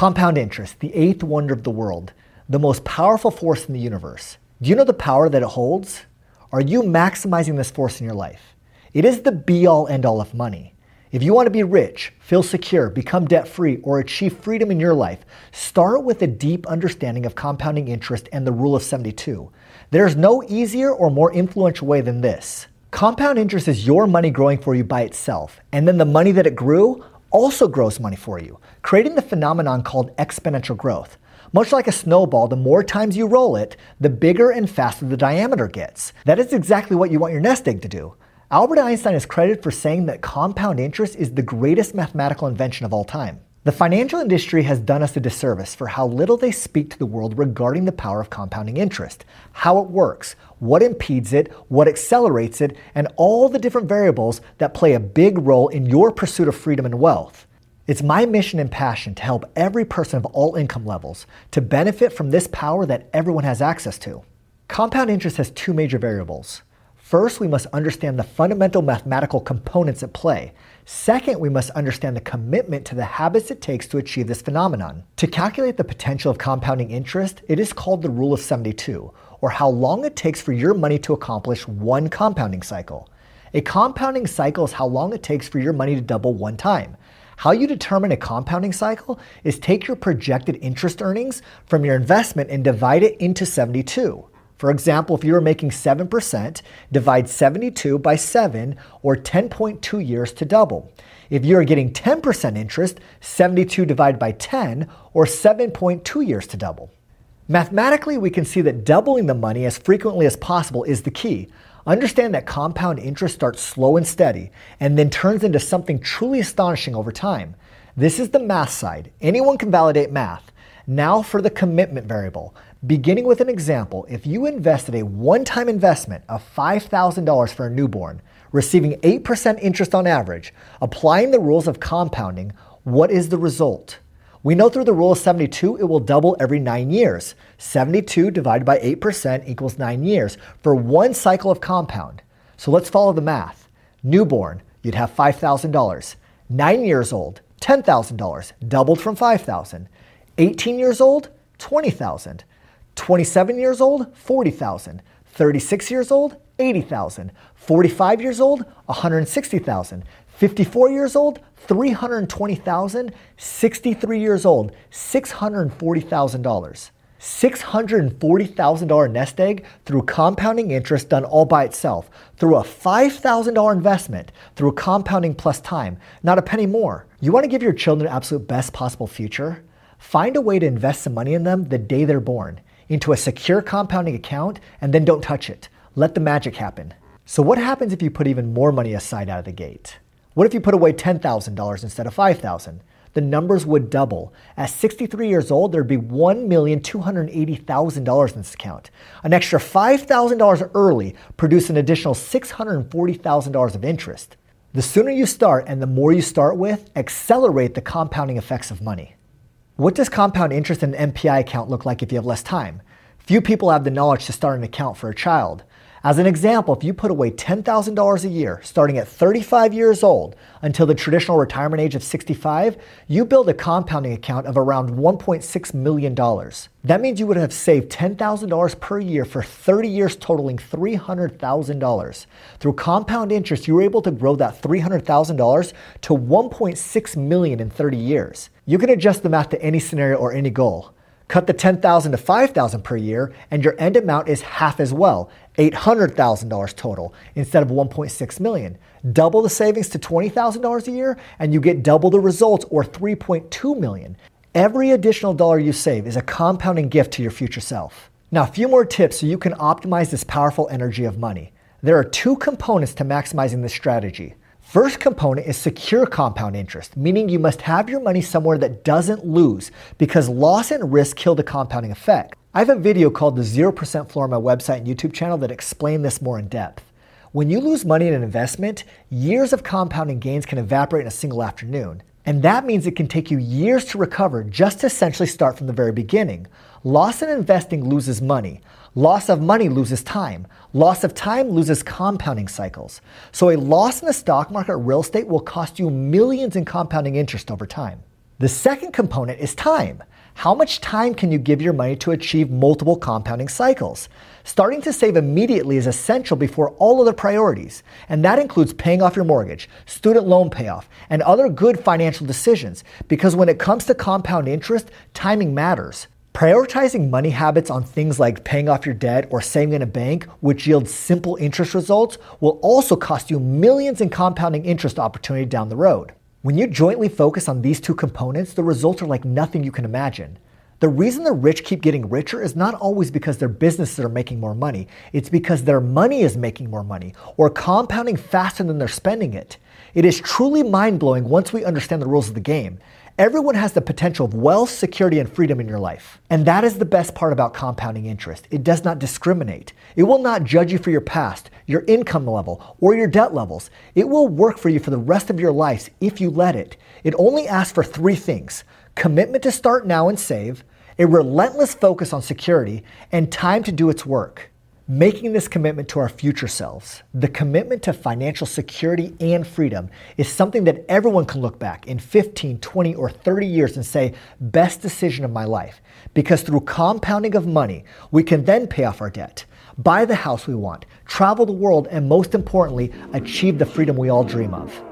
Compound interest, the eighth wonder of the world, the most powerful force in the universe. Do you know the power that it holds? Are you maximizing this force in your life? It is the be all end all of money. If you want to be rich, feel secure, become debt free, or achieve freedom in your life, start with a deep understanding of compounding interest and the rule of 72. There's no easier or more influential way than this. Compound interest is your money growing for you by itself, and then the money that it grew also grows money for you, creating the phenomenon called exponential growth. Much like a snowball, the more times you roll it, the bigger and faster the diameter gets. That is exactly what you want your nest egg to do. Albert Einstein is credited for saying that compound interest is the greatest mathematical invention of all time. The financial industry has done us a disservice for how little they speak to the world regarding the power of compounding interest, how it works, what impedes it, what accelerates it, and all the different variables that play a big role in your pursuit of freedom and wealth. It's my mission and passion to help every person of all income levels to benefit from this power that everyone has access to. Compound interest has two major variables First, we must understand the fundamental mathematical components at play. Second, we must understand the commitment to the habits it takes to achieve this phenomenon. To calculate the potential of compounding interest, it is called the rule of 72, or how long it takes for your money to accomplish one compounding cycle. A compounding cycle is how long it takes for your money to double one time. How you determine a compounding cycle is take your projected interest earnings from your investment and divide it into 72. For example, if you were making 7%, divide 72 by 7 or 10.2 years to double. If you are getting 10% interest, 72 divided by 10 or 7.2 years to double. Mathematically, we can see that doubling the money as frequently as possible is the key. Understand that compound interest starts slow and steady and then turns into something truly astonishing over time. This is the math side. Anyone can validate math. Now for the commitment variable. Beginning with an example, if you invested a one time investment of $5,000 for a newborn, receiving 8% interest on average, applying the rules of compounding, what is the result? We know through the rule of 72, it will double every nine years. 72 divided by 8% equals nine years for one cycle of compound. So let's follow the math. Newborn, you'd have $5,000. Nine years old, $10,000, doubled from 5,000. 18 years old, 20,000. 27 years old, 40,000. 36 years old, 80,000. 45 years old, 160,000. 54 years old, 320,000. 63 years old, $640,000. $640,000 nest egg through compounding interest done all by itself, through a $5,000 investment, through compounding plus time, not a penny more. You want to give your children absolute best possible future? Find a way to invest some money in them the day they're born into a secure compounding account and then don't touch it. Let the magic happen. So, what happens if you put even more money aside out of the gate? What if you put away $10,000 instead of $5,000? The numbers would double. At 63 years old, there'd be $1,280,000 in this account. An extra $5,000 early produce an additional $640,000 of interest. The sooner you start and the more you start with, accelerate the compounding effects of money. What does compound interest in an MPI account look like if you have less time? Few people have the knowledge to start an account for a child. As an example, if you put away $10,000 a year starting at 35 years old until the traditional retirement age of 65, you build a compounding account of around $1.6 million. That means you would have saved $10,000 per year for 30 years, totaling $300,000. Through compound interest, you were able to grow that $300,000 to 1.6 million in 30 years. You can adjust the math to any scenario or any goal. Cut the 10,000 to 5,000 per year and your end amount is half as well, $800,000 total instead of 1.6 million. Double the savings to $20,000 a year and you get double the results or 3.2 million. Every additional dollar you save is a compounding gift to your future self. Now, a few more tips so you can optimize this powerful energy of money. There are two components to maximizing this strategy. First component is secure compound interest, meaning you must have your money somewhere that doesn't lose because loss and risk kill the compounding effect. I have a video called the 0% Floor on my website and YouTube channel that explain this more in depth. When you lose money in an investment, years of compounding gains can evaporate in a single afternoon. And that means it can take you years to recover just to essentially start from the very beginning. Loss in investing loses money. Loss of money loses time. Loss of time loses compounding cycles. So a loss in the stock market or real estate will cost you millions in compounding interest over time. The second component is time. How much time can you give your money to achieve multiple compounding cycles? Starting to save immediately is essential before all other priorities, and that includes paying off your mortgage, student loan payoff, and other good financial decisions because when it comes to compound interest, timing matters. Prioritizing money habits on things like paying off your debt or saving in a bank, which yields simple interest results, will also cost you millions in compounding interest opportunity down the road. When you jointly focus on these two components, the results are like nothing you can imagine. The reason the rich keep getting richer is not always because their businesses are making more money, it's because their money is making more money or compounding faster than they're spending it. It is truly mind blowing once we understand the rules of the game. Everyone has the potential of wealth, security, and freedom in your life. And that is the best part about compounding interest. It does not discriminate. It will not judge you for your past, your income level, or your debt levels. It will work for you for the rest of your life if you let it. It only asks for three things commitment to start now and save, a relentless focus on security, and time to do its work making this commitment to our future selves, the commitment to financial security and freedom, is something that everyone can look back in 15, 20, or 30 years and say, best decision of my life. Because through compounding of money, we can then pay off our debt, buy the house we want, travel the world, and most importantly, achieve the freedom we all dream of.